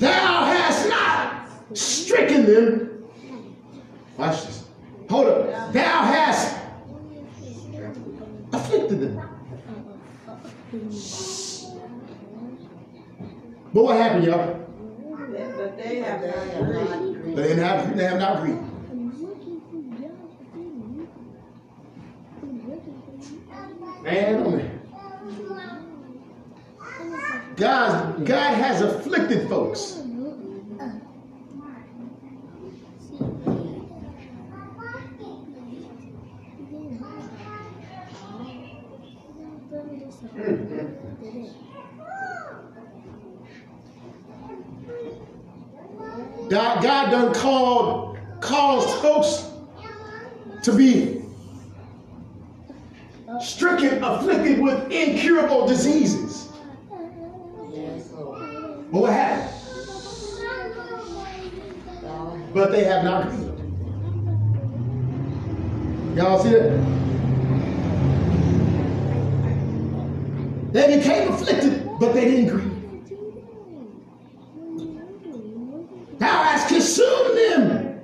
Thou hast not stricken them. Watch this. Hold up. Thou hast afflicted them. But what happened, y'all? But they have not. They have they have not agreed. Man, oh man. God, has afflicted folks. God, God done called, caused folks to be stricken, afflicted with incurable diseases. But what happened? But they have not agreed. Y'all see that? They became afflicted, but they didn't agree. Thou hast consumed them,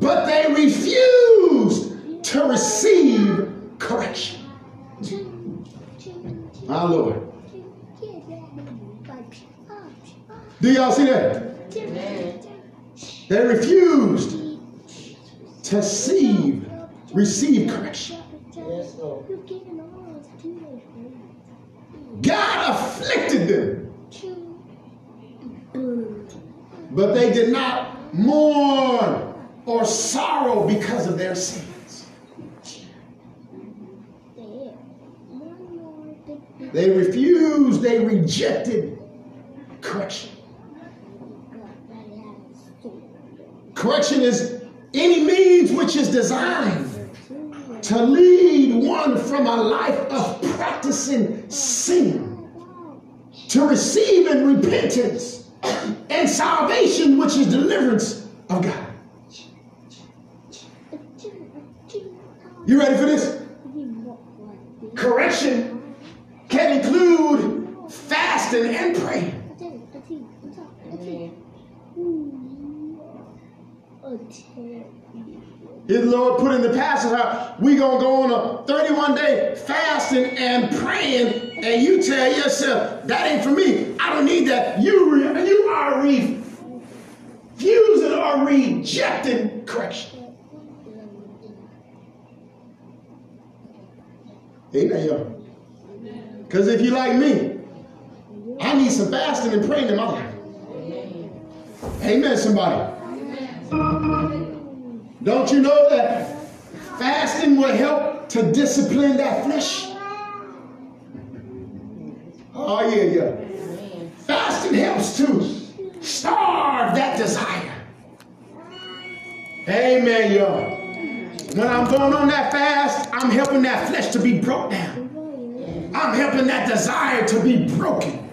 but they refused to receive correction. My Lord. Do y'all see that? They refused to receive, receive correction. God afflicted them, but they did not mourn or sorrow because of their sins. They refused, they rejected correction. Correction is any means which is designed to lead one from a life of practicing sin to receiving repentance and salvation, which is deliverance of God. You ready for this? Correction can include fasting and praying. His Lord put in the passage how we gonna go on a 31 day fasting and praying, and you tell yourself that ain't for me. I don't need that. You re- you are refusing or rejecting correction. Amen. Because if you like me, I need some fasting and praying in my life. Amen, somebody. Don't you know that fasting will help to discipline that flesh? Oh, yeah, yeah. Fasting helps to starve that desire. Amen, y'all. When I'm going on that fast, I'm helping that flesh to be broke down. I'm helping that desire to be broken.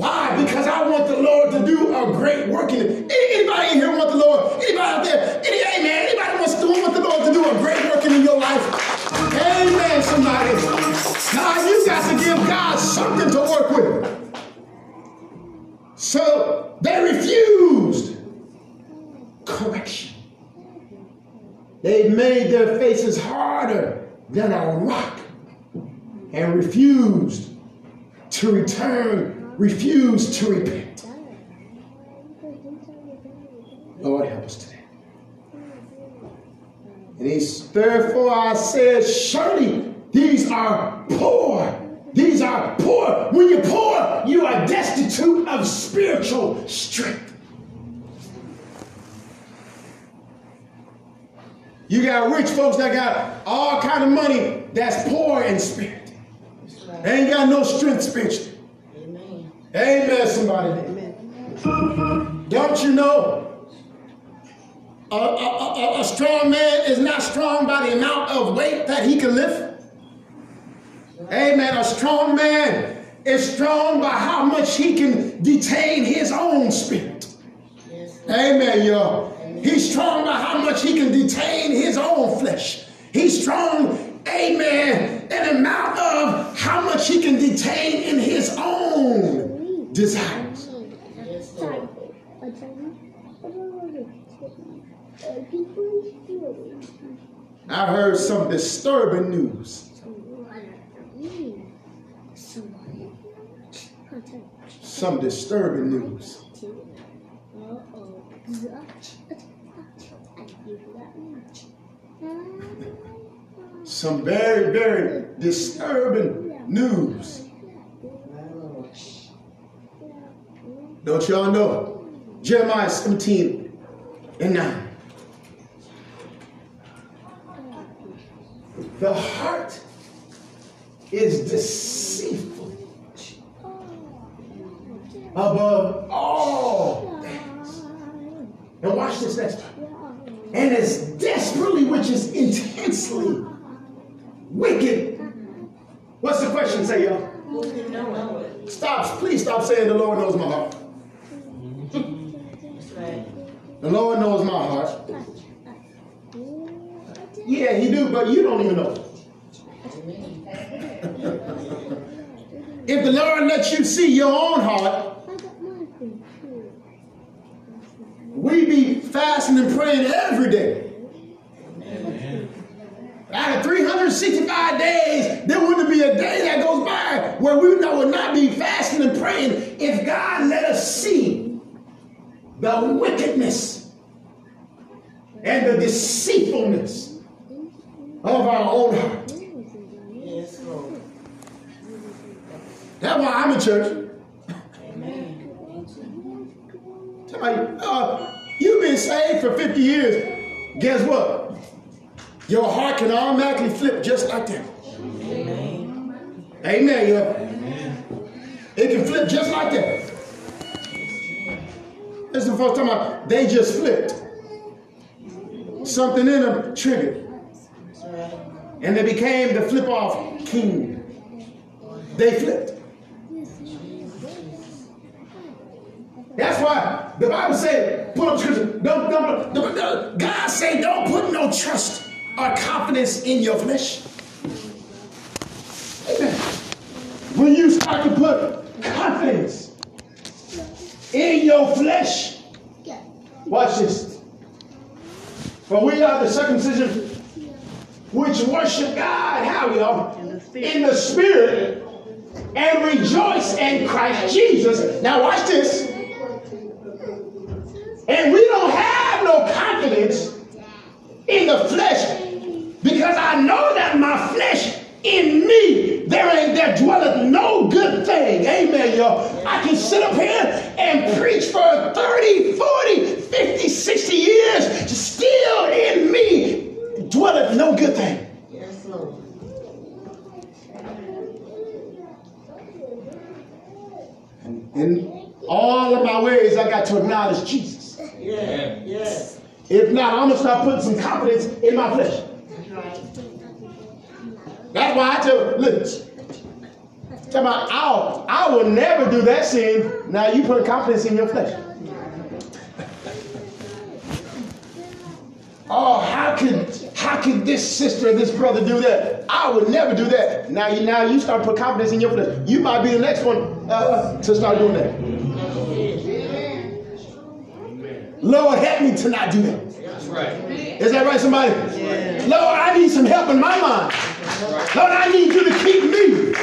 Why? Because I want the Lord to do a great work in it. Anybody in here want the Lord? Anybody out there? Any, amen. Anybody wants to want the Lord to do a great work in your life? Amen, somebody. Now you got to give God something to work with. So they refused correction. They made their faces harder than a rock and refused to return, refused to repent. Lord, help us today. And he's, therefore I said, surely these are poor. These are poor. When you're poor, you are destitute of spiritual strength. You got rich folks that got all kind of money that's poor in spirit. They ain't got no strength spiritually. Amen. Somebody. Amen. Don't you know? A, a, a, a strong man is not strong by the amount of weight that he can lift. Amen. A strong man is strong by how much he can detain his own spirit. Amen, y'all. He's strong by how much he can detain his own flesh. He's strong, amen, in the amount of how much he can detain in his own desires. I heard some disturbing news. Some disturbing news. Some very, very disturbing news. Don't y'all know? Jeremiah 17 and 9. The heart is deceitful above all things. And watch this next. And is desperately, which is intensely wicked. What's the question, say y'all? Who can know it? Stop, please stop saying the Lord knows my heart. The Lord knows my heart. Yeah, he do, but you don't even know. If the Lord lets you see your own heart, we be fasting and praying every day. Out of 365 days, there wouldn't be a day that goes by where we would not be fasting and praying if God let us see the wickedness and the deceitfulness of our own heart. Yes, Lord. That's why I'm in church. Amen. Tell me, uh, you've been saved for 50 years. Guess what? Your heart can automatically flip just like that. Amen. Amen, yo. It can flip just like that. Is the first time I, they just flipped. Something in them triggered. And they became the flip off king. They flipped. That's why the Bible said, put up scripture. Don't, don't, don't- God say, don't put no trust or confidence in your flesh. Amen. When you start to put confidence in your flesh, watch this. For we are the circumcision which worship God, how y'all? In the spirit. and rejoice in Christ Jesus. Now watch this. And we don't have no confidence in the flesh because I know that my flesh in me, there ain't there dwelleth no good thing. Amen, y'all. I can sit up here and preach for 30, 40, 50, 60 years. Still in me dwelleth no good thing. Yes, Lord. And In all of my ways, I got to acknowledge Jesus. Yeah, Yes. If not, I'm gonna start putting some confidence in my flesh. That's right. That's why I tell listen. Tell me, I'll, I will never do that sin. Now you put confidence in your flesh. Oh, how could how could this sister this brother do that? I would never do that. Now you now you start put confidence in your flesh. You might be the next one uh, to start doing that. Lord, help me to not do that. That's right. Is that right, somebody? Lord, I need some help in my mind. Lord, I need you to keep me.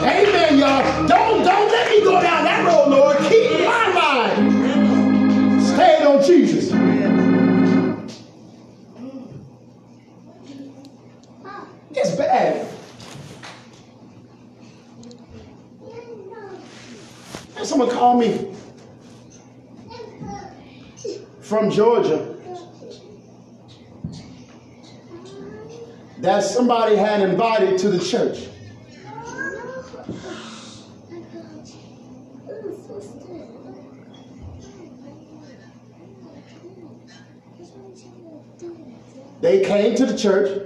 Amen, y'all. Don't don't let me go down that road, Lord. Keep my mind stayed on Jesus. It's bad. Someone called me from Georgia that somebody had invited to the church. They came to the church.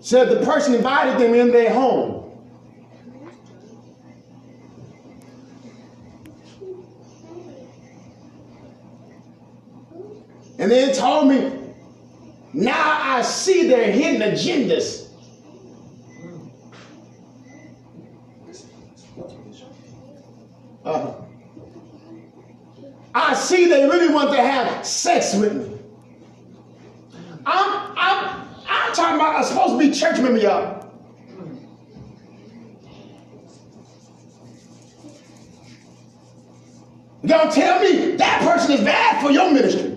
Said the person invited them in their home. And then told me, now I see their hidden agendas. Uh-huh. I see they really want to have sex with me. I'm, I'm, I'm talking about, I'm supposed to be church member, y'all. Don't tell me that person is bad for your ministry.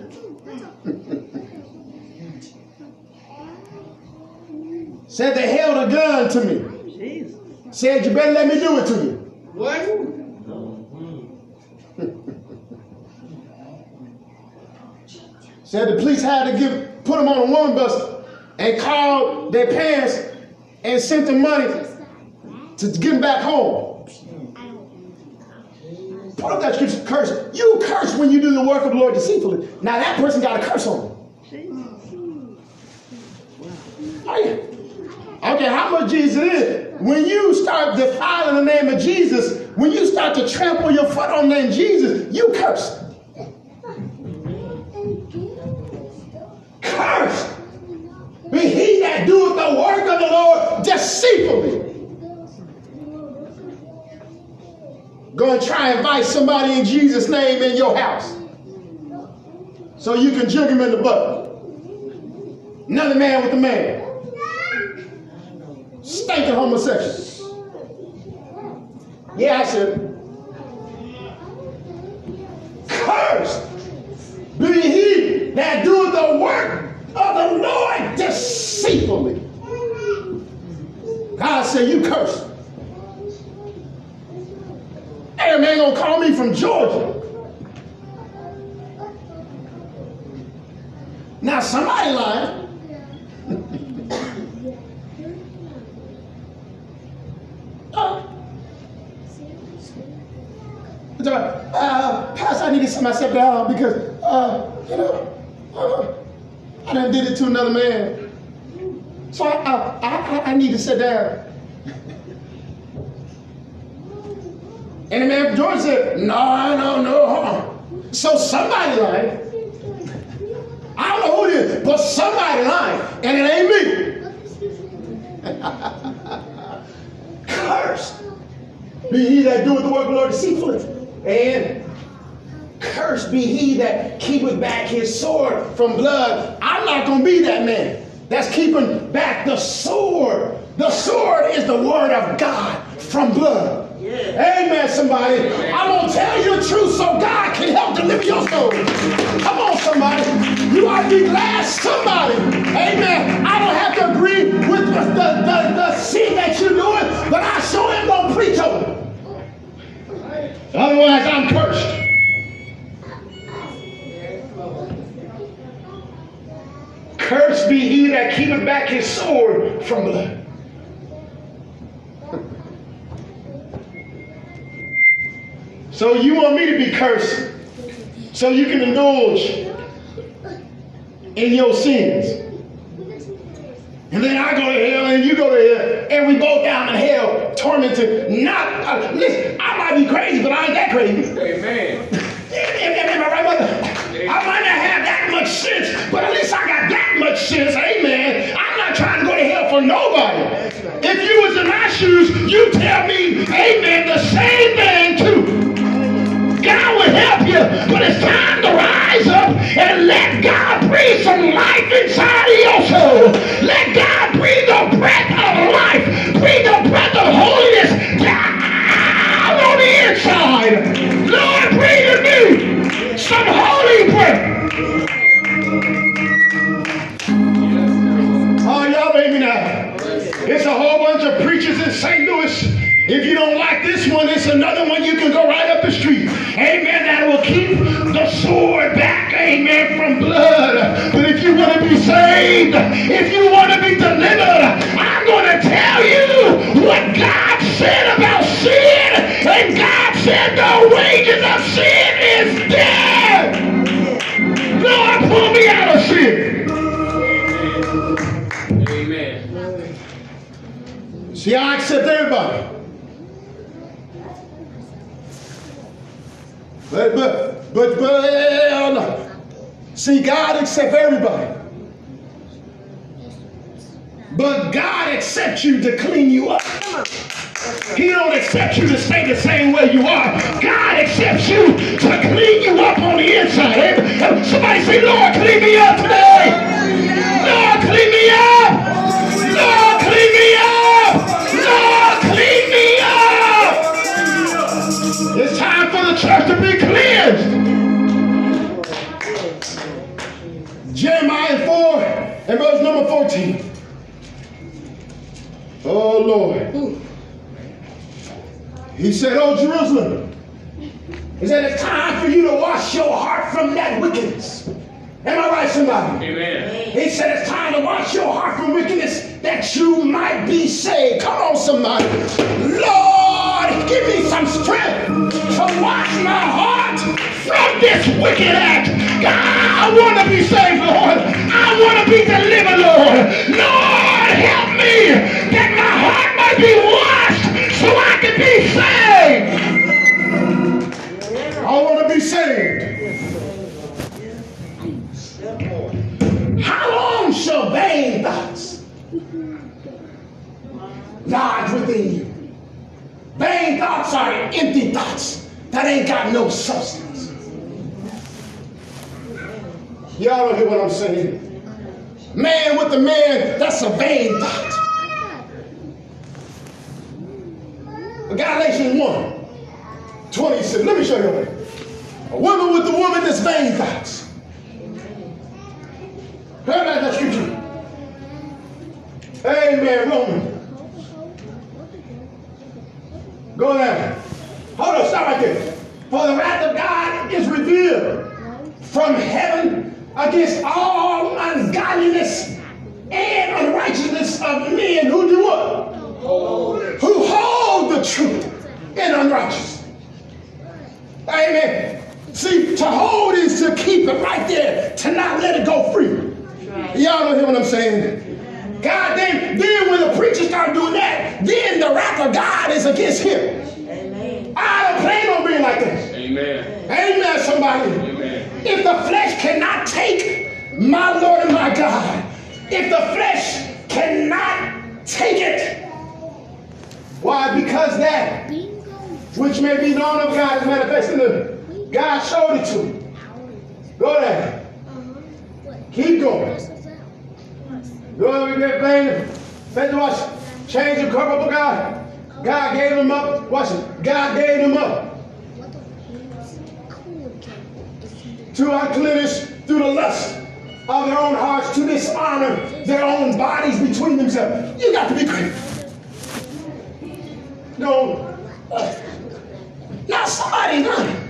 Said they held a gun to me. Said you better let me do it to you. What? Said the police had to give put them on a woman bus and called their parents and sent them money to get them back home. Put up that scripture, curse. You curse when you do the work of the Lord deceitfully. Now that person got a curse on them. Care how much Jesus is. When you start defiling the name of Jesus, when you start to trample your foot on the name Jesus, you curse. Cursed be he that doeth the work of the Lord deceitfully. Go and try and invite somebody in Jesus' name in your house so you can jig him in the butt. Another man with a man. Stinking homosexual. Yeah, I said. Cursed be he that doeth the work of the Lord deceitfully. God said, You cursed. Hey, man gonna call me from Georgia. Now somebody lying. uh, uh, Pastor, I need to sit myself down because, uh, you know, uh, I done did it to another man. So I, I, I, I need to sit down. And the man from Georgia said, no, no, no, uh-uh. So somebody lied. I don't know who it is, but somebody lying, and it ain't me. Cursed be he that doeth the work of the Lord deceitfully. And cursed be he that keepeth back his sword from blood. I'm not going to be that man that's keeping back the sword. The sword is the word of God from blood. Yeah. Amen, somebody. I'm going to tell you the truth so God can help deliver your soul. Come on, somebody. You ought to be glad somebody. Amen. I don't have to agree with the, the, the, the sin that you're doing, but I sure am going to preach over it. Otherwise, I'm cursed. Cursed be he that keepeth back his sword from blood. So you want me to be cursed so you can indulge in your sins. And then I go to hell and you go to hell and we both down in hell tormented. Not, uh, listen, I might be crazy, but I ain't that crazy. Amen. Am I right, mother? I might not have that much sense, but at least I got that much sense. Amen. I'm not trying to go to hell for nobody. If you was in my shoes, you tell me, amen, the same thing too. God will help you, but it's time to rise up and let God breathe some life inside of your soul. Let God breathe the breath of life, breathe the breath of holiness down on the inside. Lord, breathe in me some holy breath. Oh, y'all baby now. It's a whole bunch of preachers in St. Louis if you don't like this one, it's another one you can go right up the street. Amen. That will keep the sword back. Amen. From blood. But if you want to be saved, if you want to be delivered, I'm going to tell you what God said about sin. And God said the wages of sin is death. Lord, pull me out of sin. Amen. See, I accept everybody. But, but, but, but, see, God accepts everybody. But God accepts you to clean you up. He don't accept you to stay the same way you are. God accepts you to clean you up on the inside. Somebody say, Lord, clean me up today. Lord, clean me up. Lord, be cleansed. Jeremiah 4 and verse number 14. Oh Lord. He said, Oh Jerusalem. He said, it's time for you to wash your heart from that wickedness. Am I right, somebody? Amen. He said it's time to wash your heart from wickedness that you might be saved. Come on, somebody. Lord, give me some strength to wash my heart from this wicked act. God, I want to be saved, Lord. I want to be delivered, Lord. Lord, help me that my heart might be washed so I can be saved. I want to be saved. How long shall vain thoughts lodge within you? Vain thoughts are empty thoughts that ain't got no substance. Y'all don't hear what I'm saying? Man with the man, that's a vain thought. Galatians 1, 26. Let me show you. A woman with the woman that's vain thoughts. Heard that, that scripture. Amen. Roman. Go there. Hold on, stop right there. For the wrath of God is revealed from heaven against all ungodliness and unrighteousness of men who do what? Who hold the truth in unrighteousness. Amen. See, to hold is to keep it right there, to not let it go free. Y'all don't hear what I'm saying? God, then, then when the preacher start doing that, then the wrath of God is against him. I don't plan on being like this. Amen. Amen, somebody. Amen. If the flesh cannot take my Lord and my God, if the flesh cannot take it, why? Because that which may be known of God is manifest in the God showed it to me. Go there. Keep going. Go we get pain. Faith to watch. Change the cover of God. God gave them up. Watch it. God gave them up to uncleanness through the lust of their own hearts to dishonor their own bodies between themselves. You got to be grateful. No. Now somebody not.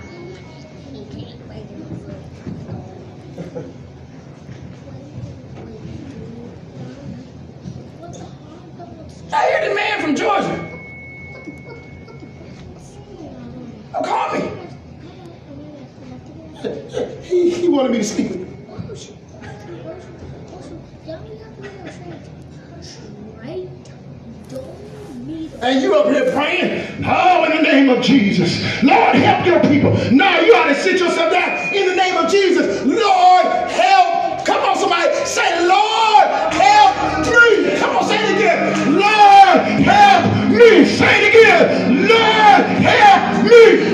I hear the man from Georgia. He, he wanted me to speak. And you up here praying, oh, in the name of Jesus. Lord, help your people. No, you ought to sit yourself down in the name of Jesus. Lord, help. Come on, somebody. Say, Lord, help me. Come on, say it again. Lord, help me. Say it again. Lord, help me.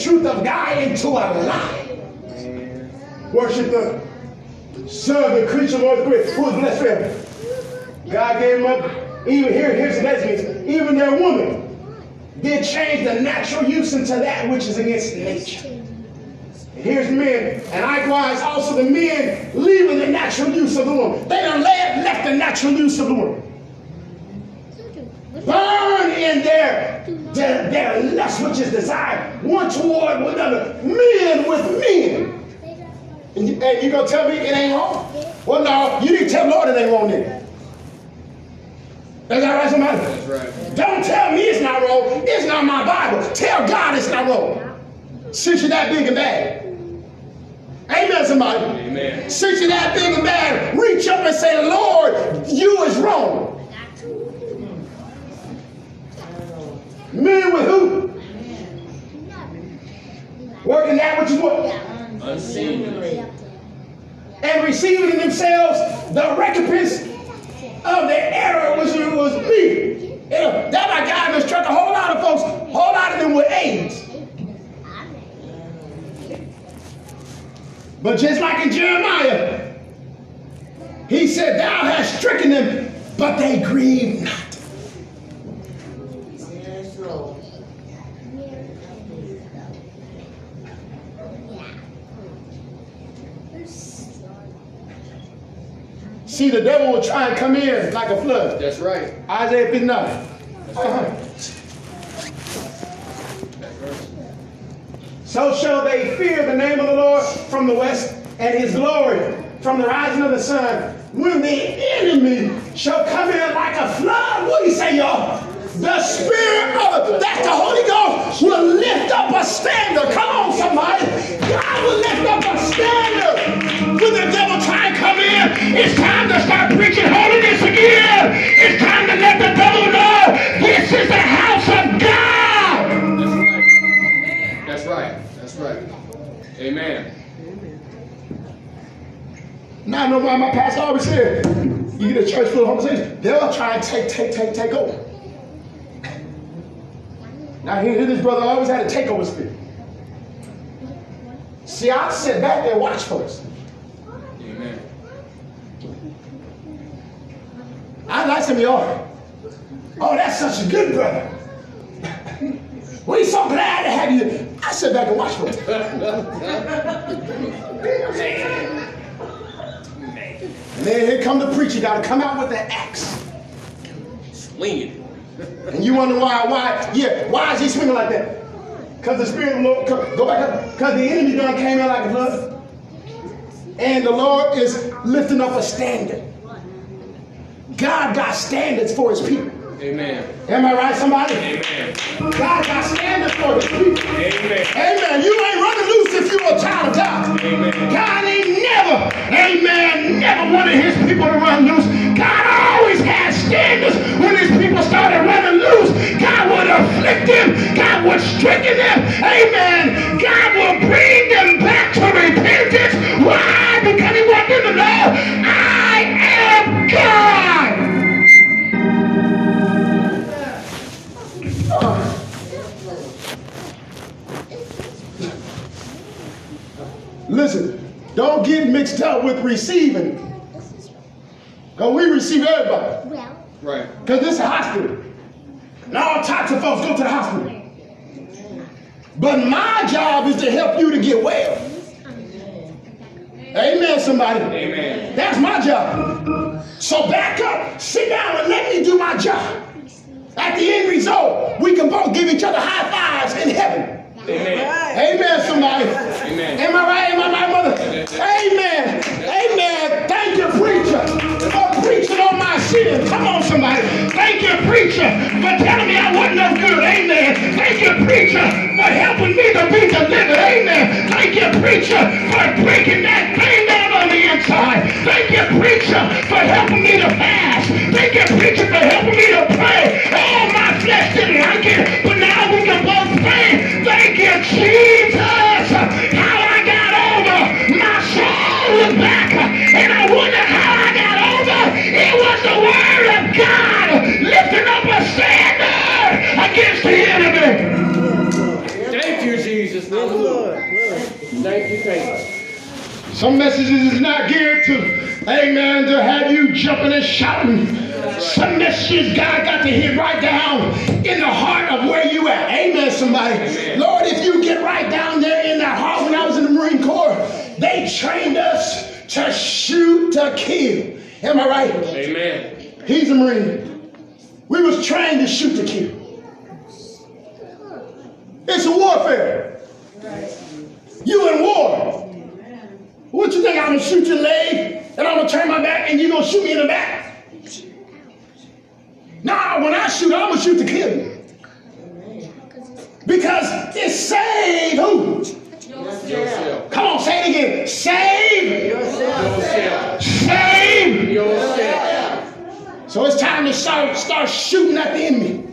Truth of God into a lie. Worship the Son, the creature, Lord, is blessed forever? God gave them up. Even here, here's lesbians. Even their woman did change the natural use into that which is against nature. And here's men, and likewise also the men leaving the natural use of the woman. They done left, left the natural use of the woman. Burn in their, their, their lust, which is desire, one toward another, men with men. And you, and you gonna tell me it ain't wrong? Well, no, you didn't tell Lord it ain't wrong then. Is that right, somebody? That's right. Don't tell me it's not wrong. It's not my Bible. Tell God it's not wrong. Since you're that big and bad. Amen, somebody. Amen. Since you're that big and bad, reach up and say, Lord, you is wrong. Men with who? Working that which is what? Unseen. And receiving in themselves the recompense of their error, which cancer. That like God has struck a whole lot of folks, a whole lot of them with AIDS. But just like in Jeremiah, he said, Thou hast stricken them, but they grieve not. Yes, Lord. See, the devil will try and come in like a flood. That's right. Isaiah 59. Uh-huh. So shall they fear the name of the Lord from the west and his glory from the rising of the sun. When the enemy shall come in like a flood, what do you say, y'all? The spirit of that the Holy Ghost will lift up a standard. Come on, somebody. God will lift up a standard. When the devil it's time to start preaching holiness again. It's time to let the devil know this is the house of God. That's right. That's right. That's right. Amen. Now I know why my pastor always said, you get a church full of homosexuals, they'll try and take, take, take, take over. Now here, this brother always had a takeover spirit. See, I sit back there and watch folks. Amen. I like some of y'all. Oh, that's such a good brother. We're so glad to have you. I sit back and watch folks. You know what I'm saying? And then here come the preacher, got to come out with the axe. Swinging. And you wonder why, why, yeah, why is he swinging like that? Because the Spirit of the Lord, go back up, because the enemy done came in like a flood. And the Lord is lifting up a standard. God got standards for his people. Amen. Am I right, somebody? Amen. God got standards for his people. Amen. Amen. You ain't running loose if you're a child of God. Amen. God ain't never, amen, never wanted his people to run loose. God always had standards when his people started running loose. God would afflict them. God would stricken them. Amen. God will bring them back to repentance. Why? Because he wanted them to know, I. Listen, don't get mixed up with receiving. Because we receive everybody. Well, Right. Because this is a hospital. And all types of folks go to the hospital. But my job is to help you to get well. Amen, somebody. Amen. That's my job. So back up, sit down, and let me do my job. At the end result, we can both give each other high fives in heaven. Amen. Amen, somebody. Amen. Am I right? Am I right, mother? Amen. Amen. Thank you, preacher, sin. Come on, somebody. Thank you, preacher, for telling me I wasn't no good. Amen. Thank you, preacher, for helping me to be delivered. Amen. Thank you, preacher, for breaking that thing down on the inside. Thank you, preacher, for helping me to fast. Thank you, preacher, for helping me to pray. Oh, my flesh didn't like it, but now we can both pray. Thank you, Jesus. God lifting up a standard against the enemy. Thank you, Jesus. Thank you, thank you. Some messages is not geared to, amen, to have you jumping and shouting. Some messages God got to hit right down in the heart of where you at. Amen, somebody. Amen. Lord, if you get right down there in that heart when I was in the Marine Corps, they trained us to shoot to kill. Am I right? Amen. He's a Marine. We was trained to shoot to kill. It's a warfare. You in war. What you think? I'm gonna shoot your leg and I'm gonna turn my back and you gonna shoot me in the back? Nah, when I shoot, I'm gonna shoot to kill you. Because it saved who? Yourself. Come on, say it again. Save, Yourself. save. Yourself. So it's time to start, start shooting at the enemy.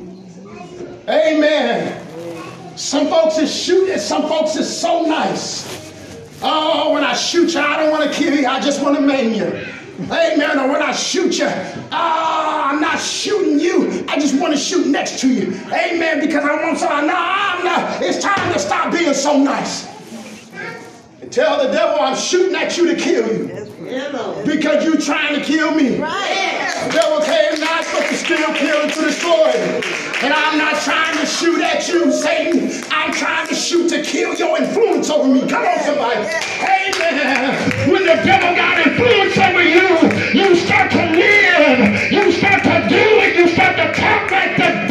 Amen. Some folks is shooting, some folks is so nice. Oh, when I shoot you, I don't want to kill you, I just want to maim you. Amen. Or when I shoot you, ah, oh, I'm not shooting you. I just want to shoot next to you. Amen. Because I want to. No, I'm not. It's time to stop being so nice. And tell the devil I'm shooting at you to kill you. Because you trying to kill me. Right. The devil came not but to steal, kill, and to destroy. And I'm not trying to shoot at you, Satan. I'm trying to shoot to kill your influence over me. Come on, somebody. Amen. When the devil got influence over you, you start to live. You start to do it. You start to talk like the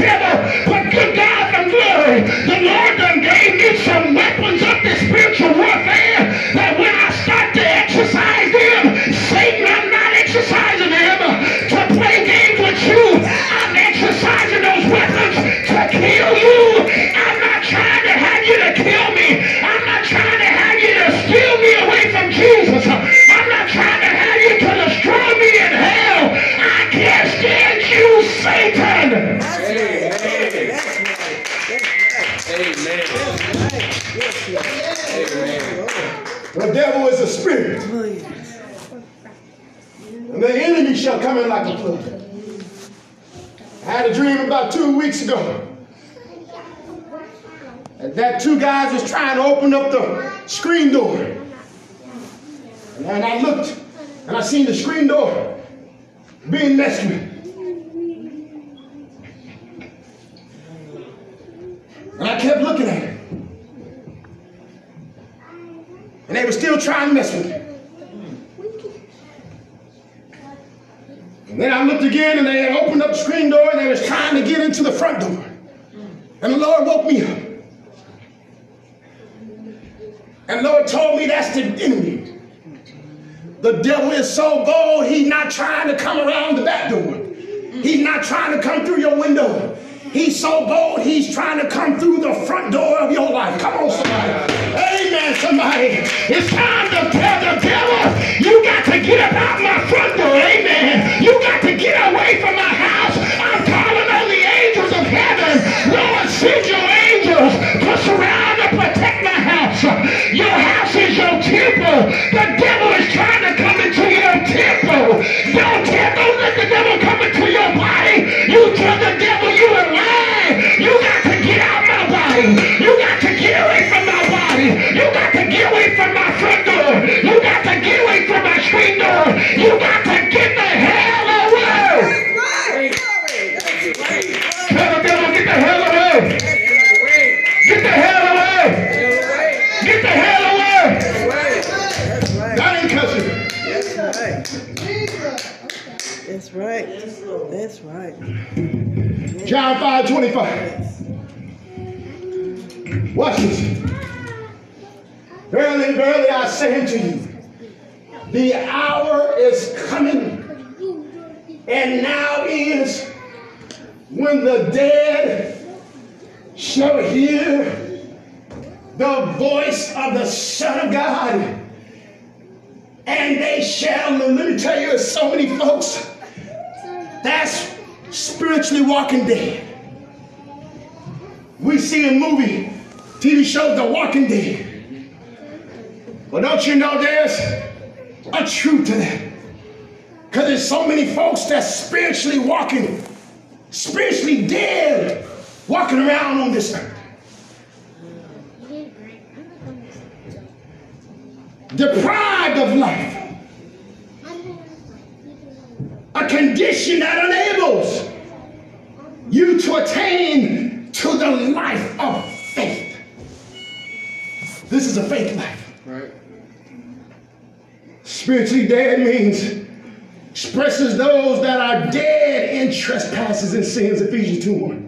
expresses those that are dead in trespasses and sins, Ephesians 2 1.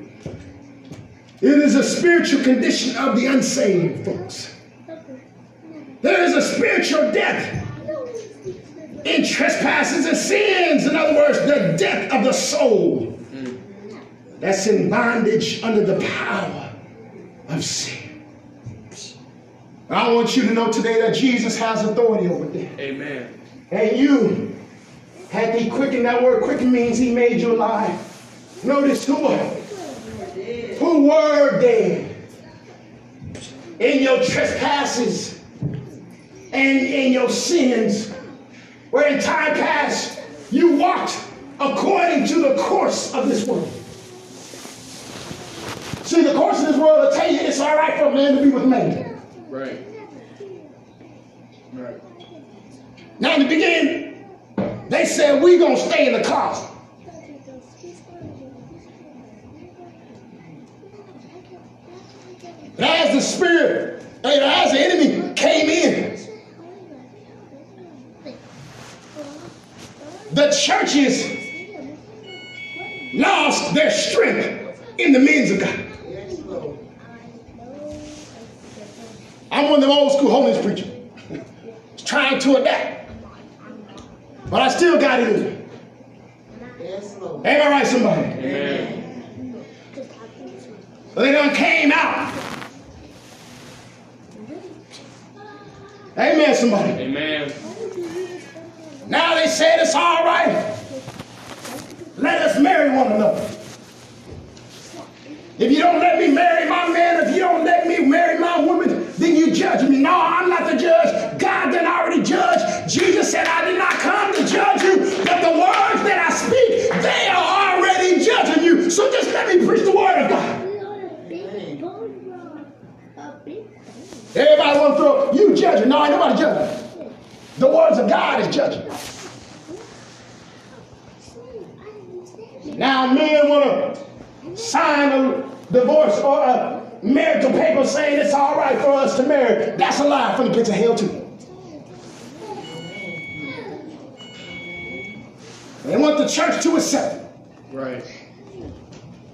It is a spiritual condition of the unsaved, folks. There is a spiritual death in trespasses and sins. In other words, the death of the soul that's in bondage under the power of sin. I want you to know today that Jesus has authority over death. Amen. And you, had he quickened, that word Quicken means he made you alive. Notice who, who were dead in your trespasses and in your sins, where in time past you walked according to the course of this world. See, the course of this world will tell you it's all right for a man to be with man. Right. Right. Now, in the beginning, they said, we going to stay in the closet. And as the spirit, and as the enemy came in, the churches lost their strength in the means of God. I'm one of them old school holiness preachers. trying to adapt. But I still got it in me. Yes, Lord. Ain't I right, somebody? Amen. So they done came out. Amen, somebody. Amen. Now they said it's all right. Let us marry one another. If you don't let me marry my man, if you don't let me marry my woman, then you judge me. No, I'm not the judge. Just let me preach the word of God. Everybody want to throw, you judging. No, ain't nobody judging. The words of God is judging. Now men want to sign a divorce or a marital paper saying it's all right for us to marry. That's a lie from the pits of hell too. They want the church to accept it. Right.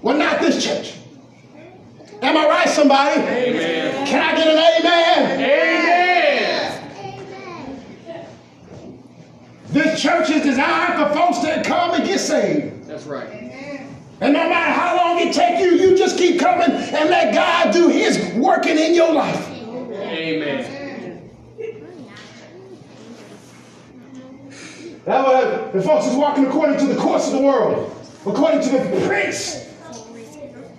Well, not this church. Am I right, somebody? Amen. Can I get an amen? Amen. This church is designed for folks that come and get saved. That's right. And no matter how long it take you, you just keep coming and let God do his working in your life. Amen. That was, the folks is walking according to the course of the world, according to the prince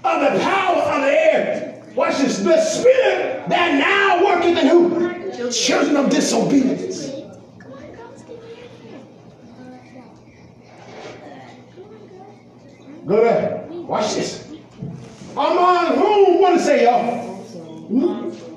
of the power of the air. Watch this. The spirit that now worketh in who? Children of disobedience. Go there. Watch this. Among whom, what to say, y'all?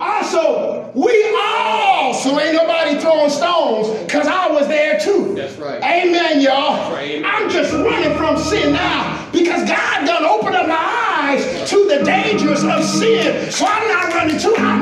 Also, we all, so ain't nobody throwing stones, because I was there too. That's right. Amen, y'all. right, amen. I'm just running from sin now because God done opened up my eyes to the dangers of sin. So I'm not running to, I'm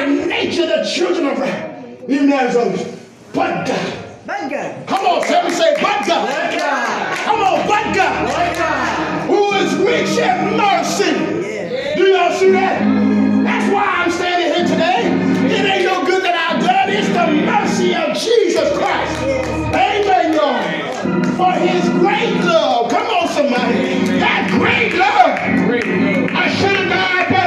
by nature the children of wrath. Even those But God. But God. Come on, somebody say, but God. But God. Come on, but God. But God. Who is rich in mercy. Yeah. Do y'all see that? That's why I'm standing here today. It ain't no good that I've done. It's the mercy of Jesus Christ. Amen, Lord. For his great love. Come on, somebody. That great love. Great love. I should have died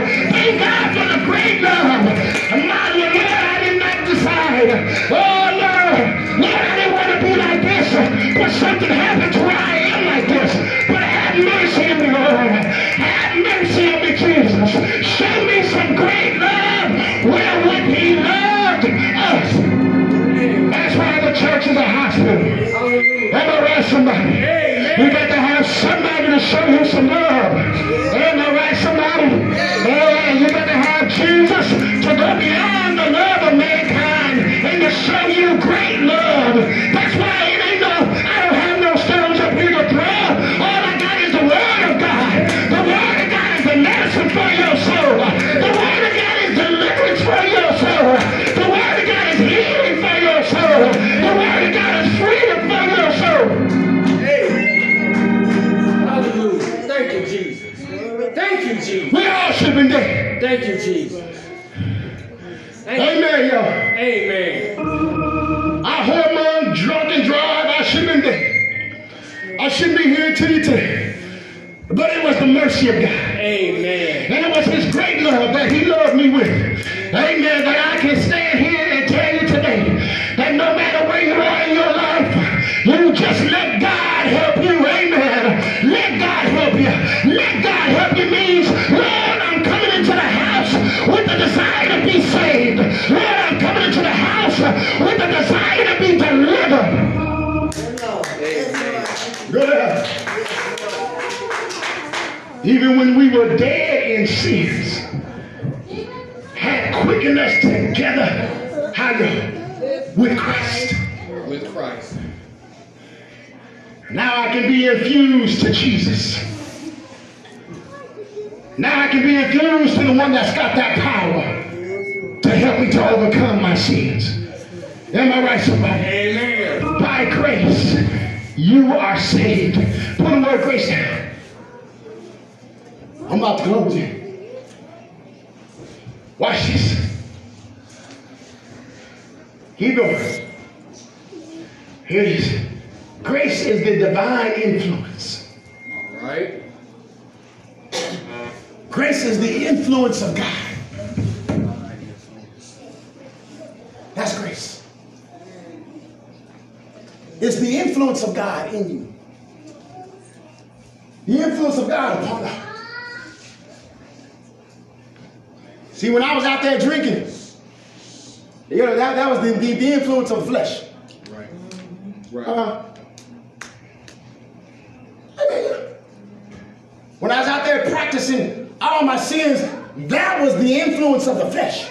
Thank God for the great love. My Lord, I did not decide. Oh, Lord, Lord, I didn't want to oh, be like this, but something happened to where I am like this. But have mercy on me, Lord. Have mercy on me, Jesus. Show me some great love. Where would he loved us? That's why the church is a hospital. Am I right, somebody? You got to have somebody to show you some love. Beyond the love of mankind and to show you great love. That's why it ain't no, I don't have no stones up here to throw. All I got is the Word of God. The Word of God is the medicine for your soul. The Word of God is deliverance for your soul. The Word of God is healing for your soul. The Word of God is freedom for your soul. Hey. Hallelujah. Thank you, Jesus. Thank you, Jesus. We all should been dead. Thank you, Jesus. Amen, y'all. Amen. I hormone drunk and drive. I should have been dead. I shouldn't be here to you today. But it was the mercy of God. Amen. And it was his great love that he loved me with. Even when we were dead in sins, had quickened us together, how you, with Christ. With Christ. Now I can be infused to Jesus. Now I can be infused to the one that's got that power to help me to overcome my sins. Am I right, somebody? Amen. By grace, you are saved. Put the word grace down. I'm about to close it. Watch this. Keep going. Here it is. Grace is the divine influence. All right. Grace is the influence of God. That's grace. It's the influence of God in you. The influence of God upon us. See, when I was out there drinking, you know, that, that was the, the, the influence of flesh. Right. Right. Uh. When I was out there practicing all my sins, that was the influence of the flesh.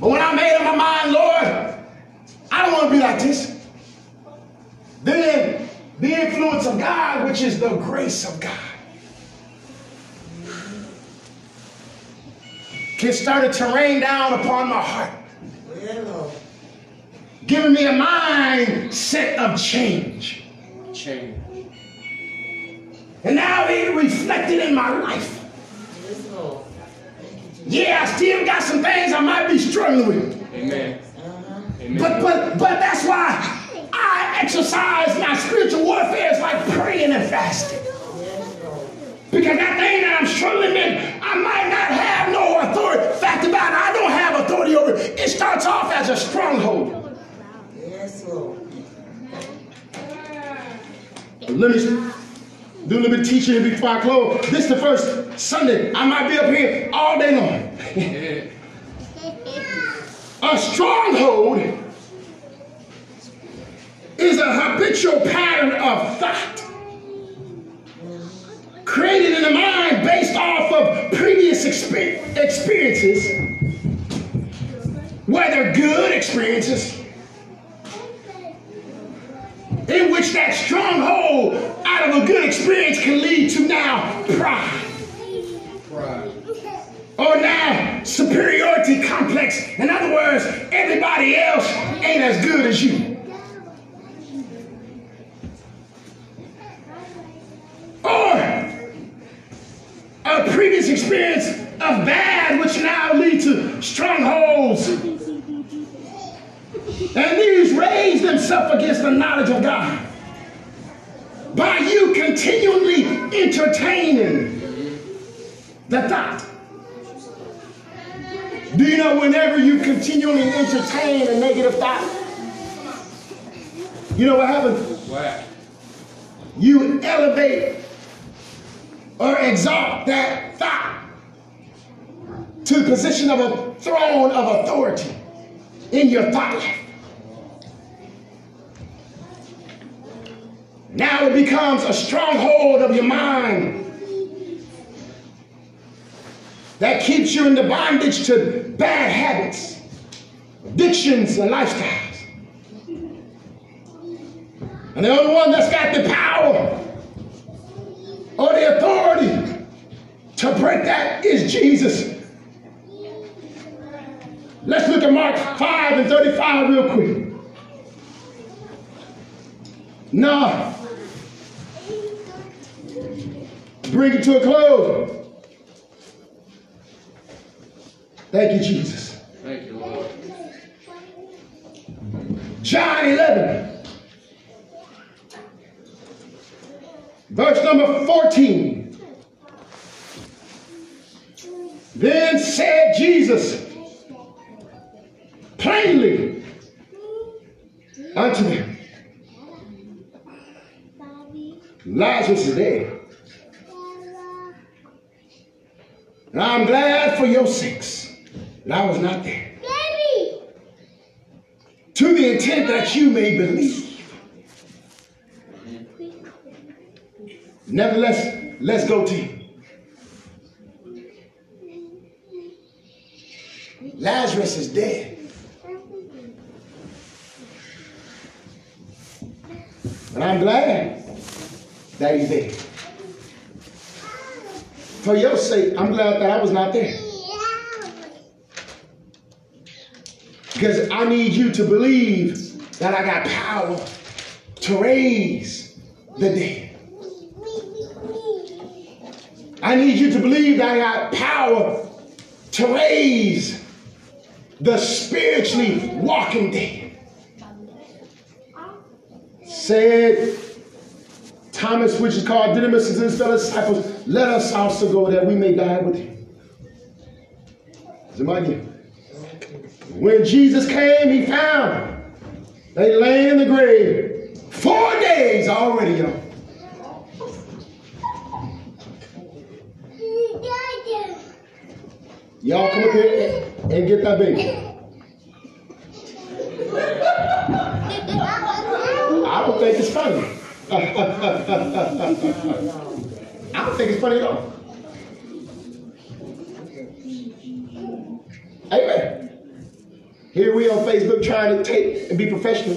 But when I made up my mind, Lord, I don't want to be like this. Then the influence of God, which is the grace of God, can started to rain down upon my heart giving me a mindset of change. Change. And now it reflected in my life. Yeah, I still got some things I might be struggling with. Amen. Amen. But but but that's why I exercise my spiritual warfare is like praying and fasting. Because that thing that I'm struggling with, I might not have no authority. Fact about it, I don't have authority over it. It starts off as a stronghold. Yes, Lord. Let me do a little bit of teaching before I close. This is the first Sunday. I might be up here all day long. A stronghold is a habitual pattern of thought created in the mind based off of previous exper- experiences, whether good experiences, in which that stronghold out of a good experience can lead to now pride Pride. or now superiority complex. In other words, everybody else ain't as good as you. Or a previous experience of bad, which now lead to strongholds. And these raise themselves against the knowledge of God. By you continually entertaining the thought? Do you know whenever you continually entertain a negative thought, you know what happens? You elevate or exalt that thought to the position of a throne of authority in your thought life. Now it becomes a stronghold of your mind that keeps you in the bondage to bad habits, addictions, and lifestyles. And the only one that's got the power or the authority to break that is Jesus. Let's look at Mark 5 and 35 real quick. Now, bring it to a close. Thank you, Jesus. Thank you, Lord. John 11, verse number 14. Then said Jesus plainly unto them, Lazarus is dead. And I'm glad for your sakes that I was not there. To the intent that you may believe. Nevertheless, let's go to him. Lazarus is dead. And I'm glad that he's dead. For your sake, I'm glad that I was not there. Because I need you to believe that I got power to raise the dead. I need you to believe that I got power to raise the spiritually walking dead. Said Thomas, which is called Didymus, and his fellow disciples, let us also go that we may die with him. Is it my Somebody. When Jesus came, he found they lay in the grave four days already, y'all. Y'all come up here and get that baby. I don't think it's funny. I don't think it's funny at all. Amen. Here we on Facebook trying to take and be professional.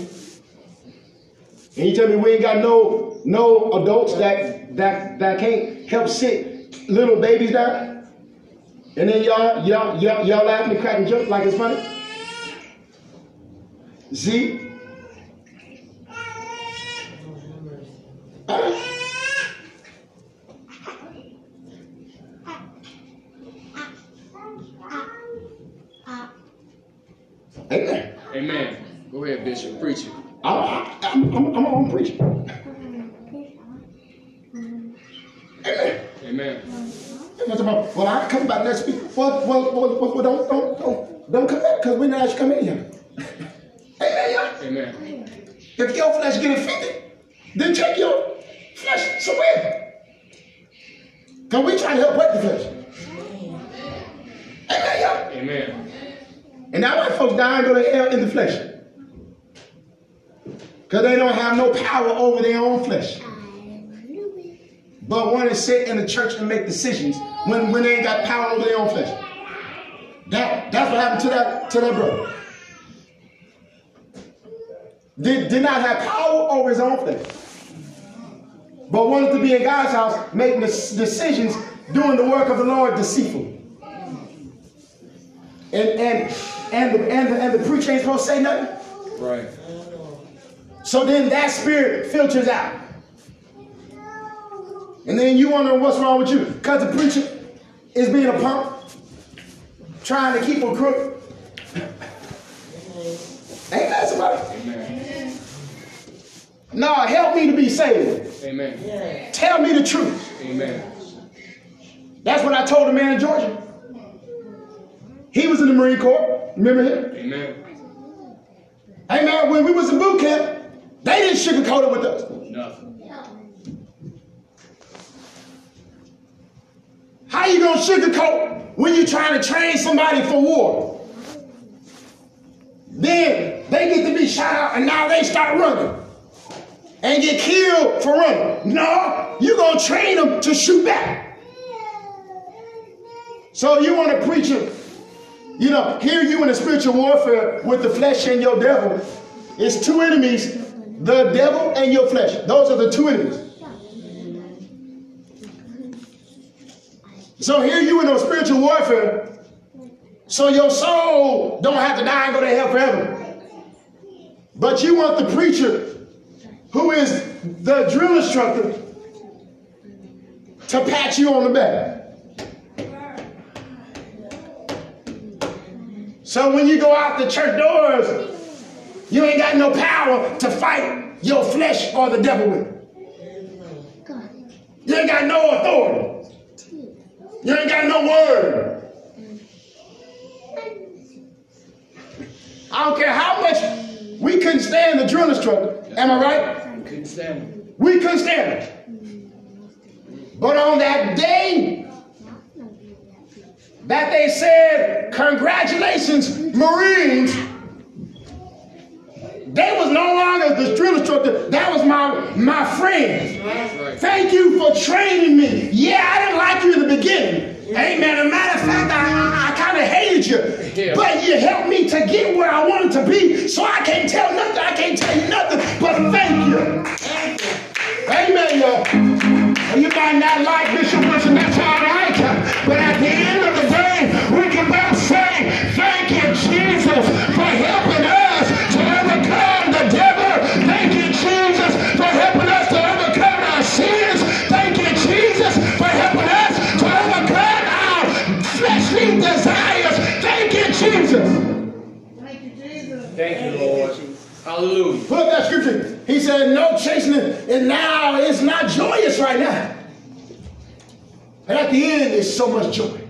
And you tell me we ain't got no no adults that that that can't help sit little babies down? And then y'all, y'all, y'all, y'all laughing and cracking jokes like it's funny. See? Amen. Amen. Go ahead, Bishop. Preach it. I'm, I'm, I'm, I'm on preaching. Amen. Amen. Well, I come back next week. Well, well, well, well, well don't, don't, don't, don't come back because we not actually come in here. Amen. Amen. If your flesh get offended, then take your flesh somewhere. Because we try to help break the flesh. Amen. Amen. And that's why folks die and go to hell in the flesh. Because they don't have no power over their own flesh. But want to sit in the church and make decisions when, when they ain't got power over their own flesh. That, that's what happened to that, to that brother. Did, did not have power over his own flesh. But wanted to be in God's house, making decisions, doing the work of the Lord deceitfully. And and and the and the, and the preacher ain't supposed to say nothing. Right. So then that spirit filters out. And then you wonder what's wrong with you. Because the preacher is being a punk, trying to keep a crook. Ain't that somebody? Amen. No, help me to be saved. Amen. Yeah. Tell me the truth. Amen. That's what I told the man in Georgia. He was in the Marine Corps. Remember him? Amen. Hey man, when we was in boot camp, they didn't sugarcoat it with us. Nothing. How you gonna sugarcoat when you're trying to train somebody for war? Then they get to be shot out and now they start running and get killed for running. No, you're gonna train them to shoot back. So you want to preach it, you know, here you in a spiritual warfare with the flesh and your devil. It's two enemies, the devil and your flesh. Those are the two enemies. So here you in a spiritual warfare. So your soul don't have to die and go to hell forever. But you want the preacher who is the drill instructor to pat you on the back. So when you go out the church doors, you ain't got no power to fight your flesh or the devil with. You ain't got no authority. You ain't got no word. I don't care how much we couldn't stand the drill instructor. Am I right? We couldn't stand it. We couldn't stand it. But on that day that they said, congratulations, Marines, they was no longer the drill instructor. That was my, my friend. Right. Thank you for training me. Yeah, I didn't like you in the beginning. Amen. As a matter of fact, I, I, I kind of hated you. But you helped me to get where I wanted to be. So I can't tell nothing. I can't tell you nothing. But thank you. Amen, y'all. You might not like right now. And at the end, there's so much joy.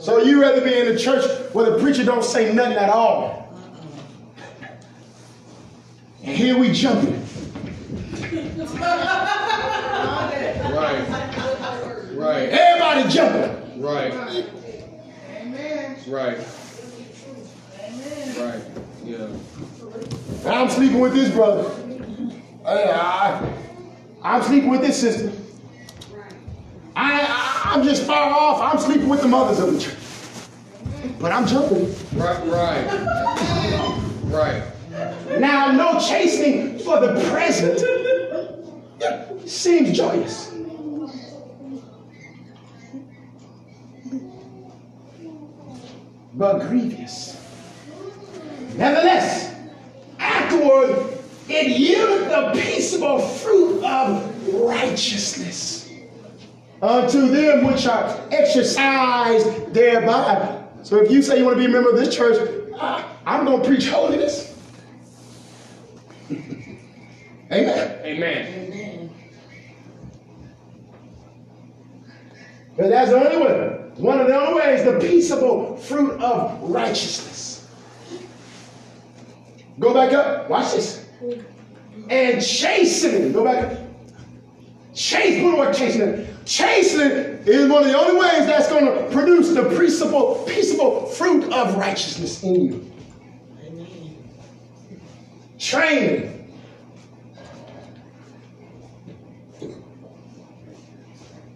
So you rather be in a church where the preacher don't say nothing at all. And here we jumping. Right. Right. Everybody jumping. Right. Right. Right. Yeah. I'm sleeping with this brother. Hey, I, I'm sleeping with this sister. I, I, I'm just far off. I'm sleeping with the mothers of the church. But I'm jumping. Right. Right. Right. Now, no chastening for the present seems joyous. But grievous. Nevertheless, afterward, it yielded the peaceable fruit of righteousness unto them which are exercised thereby. So if you say you want to be a member of this church, I'm going to preach holiness. Amen. Amen. Amen. But that's the only way. One of the only ways, the peaceable fruit of righteousness. Go back up. Watch this. And chastening. Go back. Chase, put the word chastening. Chastening is one of the only ways that's going to produce the peaceable, peaceable fruit of righteousness in you. Training.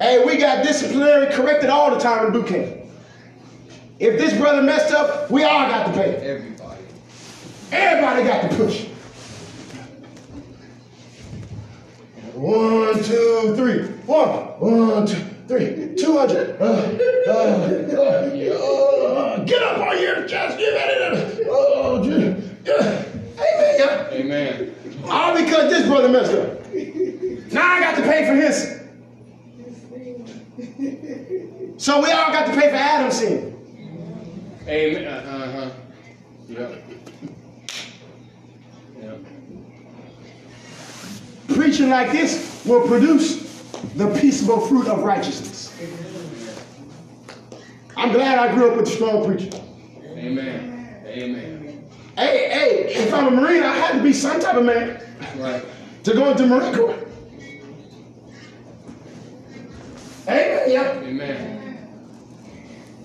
Hey, we got disciplinary corrected all the time in boot camp. If this brother messed up, we all got to pay. Everybody. Everybody got to push. One, two, three. One, one, two, three. Two hundred. Uh, uh, uh, get up on your chest. Get at it. Oh, yeah. Amen. Amen. All because this brother messed up. Now I got to pay for his. So we all got to pay for Adam's sin. Amen. Uh huh. Yep. Preaching like this will produce the peaceable fruit of righteousness. I'm glad I grew up with a strong preacher. Amen. Amen. Hey, hey, if I'm a Marine, I had to be some type of man Right. to go into Marine Corps. Amen. Yeah. Amen.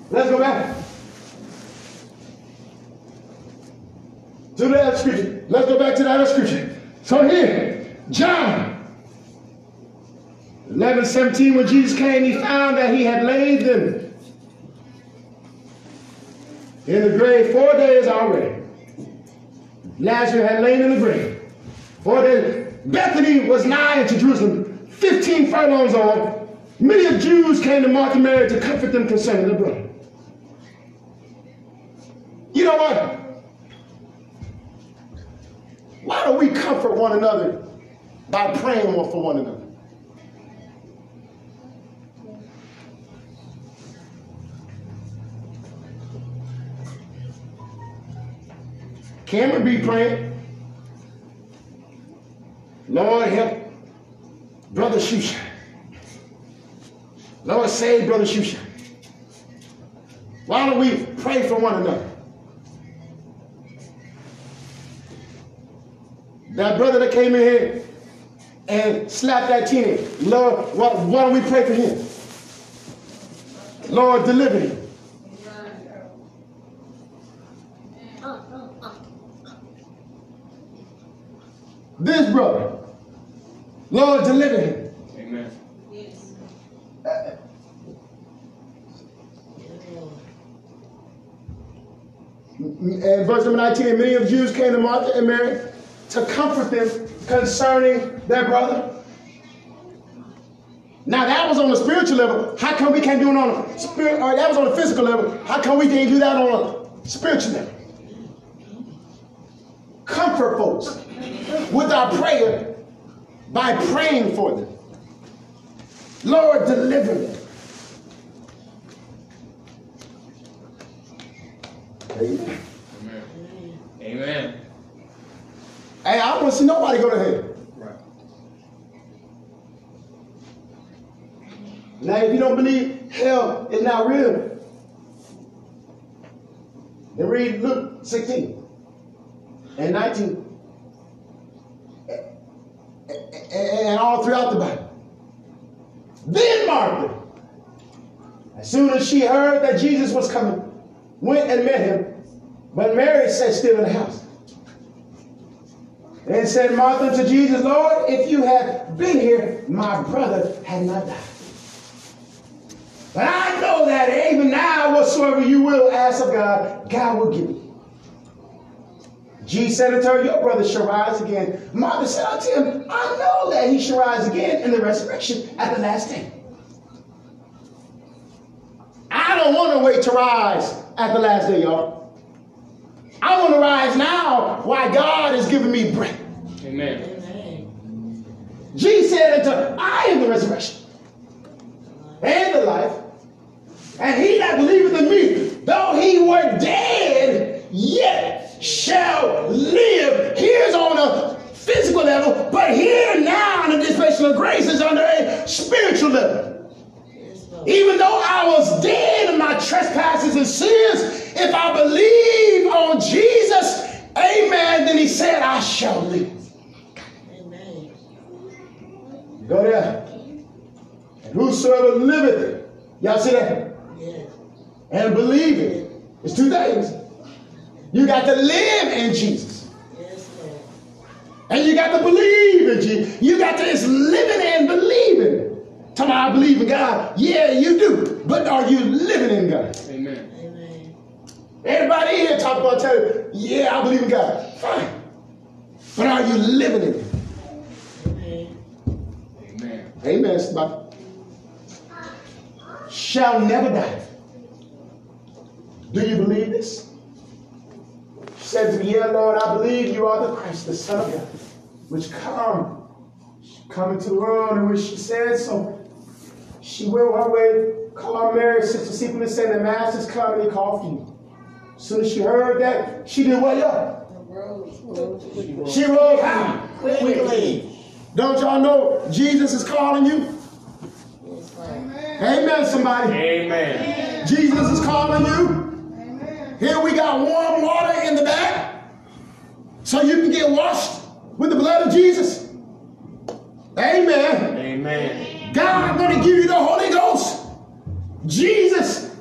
Let's go back. To the other scripture. Let's go back to that other scripture. So here, John 11, 17, when Jesus came, he found that he had laid them in the grave four days already. Lazarus had lain in the grave. Four days. Bethany was nigh to Jerusalem, 15 furlongs off. Many of Jews came to Martha and Mary to comfort them concerning their brother. You know what? Why don't we comfort one another by praying one for one another? Cameron be praying. Lord help Brother Shusha. Lord save Brother Shusha. Why don't we pray for one another? That brother that came in here and slap that teenager, Lord, why, why don't we pray for him? Lord, deliver him. This brother, Lord, deliver him. Amen. And verse number 19, many of the Jews came to Martha and Mary to comfort them concerning their brother. Now that was on the spiritual level. How come we can't do it on a spirit? Or that was on the physical level. How come we can't do that on a spiritual level? Comfort folks with our prayer by praying for them. Lord, deliver them. Amen. Amen. Amen. Hey, I don't want to see nobody go to hell. Right. Now, if you don't believe hell is not real, then read Luke 16 and 19 and, and all throughout the Bible. Then Martha, as soon as she heard that Jesus was coming, went and met him, but Mary sat still in the house. And said Martha to Jesus, Lord, if you had been here, my brother had not died. But I know that even now, whatsoever you will ask of God, God will give you. Jesus said unto her, Your brother shall rise again. Martha said unto him, I know that he shall rise again in the resurrection at the last day. I don't want to wait to rise at the last day, y'all. I want to rise now while God is giving me breath. Amen. Amen. Jesus said unto I am the resurrection and the life. And he that believeth in me, though he were dead, yet shall live. Here's on a physical level, but here now in the dispensation of grace is under a spiritual level. Even though I was dead in my trespasses and sins, if I believe on Jesus, amen, then he said, I shall live. Amen. Go there. And whosoever liveth, y'all see that? Yes. And believe it. It's two things. You got to live in Jesus. Yes. And you got to believe in Jesus. You got to it's living and I believe in God. Yeah, you do. But are you living in God? Amen. Amen. Everybody here talk about tell you, yeah, I believe in God. Fine. But are you living in it? Amen. Amen. Amen. somebody. Shall never die. Do you believe this? She said to me, Yeah, Lord, I believe you are the Christ, the Son of God, which come, come into the world, and which she said so. She went her way, called Mary, Sister Stephen, and said, The Master's coming, he called for you. As soon as she heard that, she did what, y'all? She rose how? Quickly. Don't y'all know Jesus is calling you? Yes, Amen, somebody. Amen. Jesus is calling you. Here we got warm water in the back so you can get washed with the blood of Jesus. Amen. Amen. God going to give you the Holy Ghost. Jesus,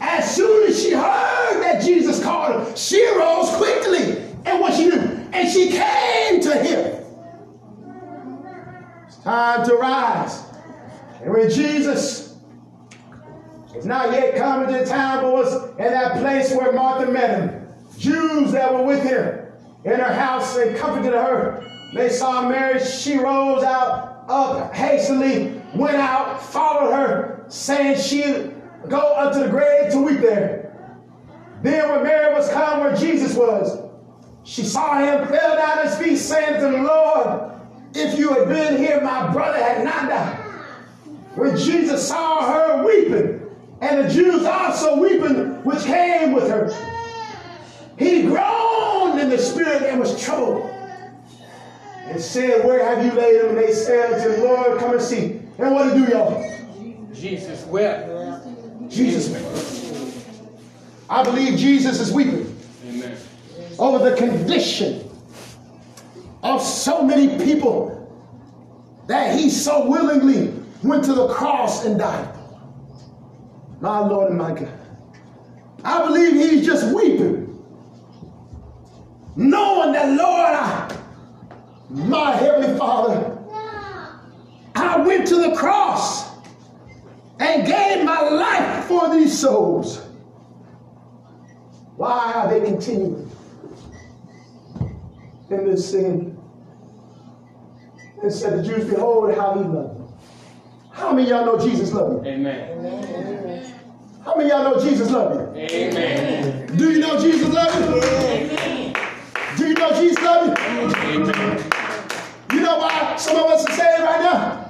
as soon as she heard that Jesus called her, she rose quickly. And what she do? And she came to him. It's time to rise. And when Jesus was not yet come into the town, but was in that place where Martha met him, Jews that were with him in her house, they comforted her. They saw Mary, she rose out up hastily, went out, followed her, saying she'd go unto the grave to weep there. Then when Mary was come where Jesus was, she saw him, fell down at his feet, saying to the Lord, if you had been here, my brother had not died. When Jesus saw her weeping, and the Jews also weeping, which came with her, he groaned in the spirit and was troubled. And said, Where have you laid him? And they said to the Lord, Come and see. And what he do, y'all? Jesus wept. Jesus wept. I believe Jesus is weeping Amen. over the condition of so many people that he so willingly went to the cross and died. My Lord and my God. I believe he's just weeping. Knowing that, Lord, I, my Heavenly Father, I went to the cross and gave my life for these souls. Why are they continuing in this sin? And said the Jews, behold how he loved them. How many of y'all know Jesus loved you? Amen. Amen. How many of y'all know Jesus loved you? Amen. Do you know Jesus loved you? Amen. Do you know Jesus loved you? Amen. You know why some of us are saved right now?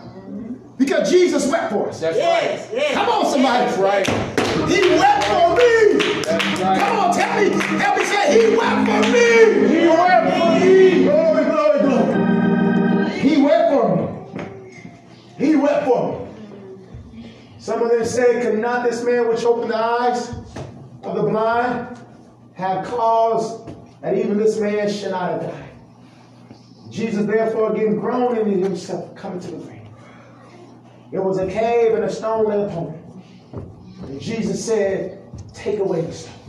Because Jesus wept for us. That's Yes, right. yes. Come on, somebody. That's right. He wept for me. That's right. Come on, tell me. Help me say, He wept for me. He wept for me. Glory, glory, glory. He wept for me. He wept for me. Some of them said, Could not this man which opened the eyes of the blind have caused that even this man should not have died? Jesus, therefore, again groaning in himself, coming to the grave. It was a cave and a stone lay upon it. And Jesus said, Take away the stone.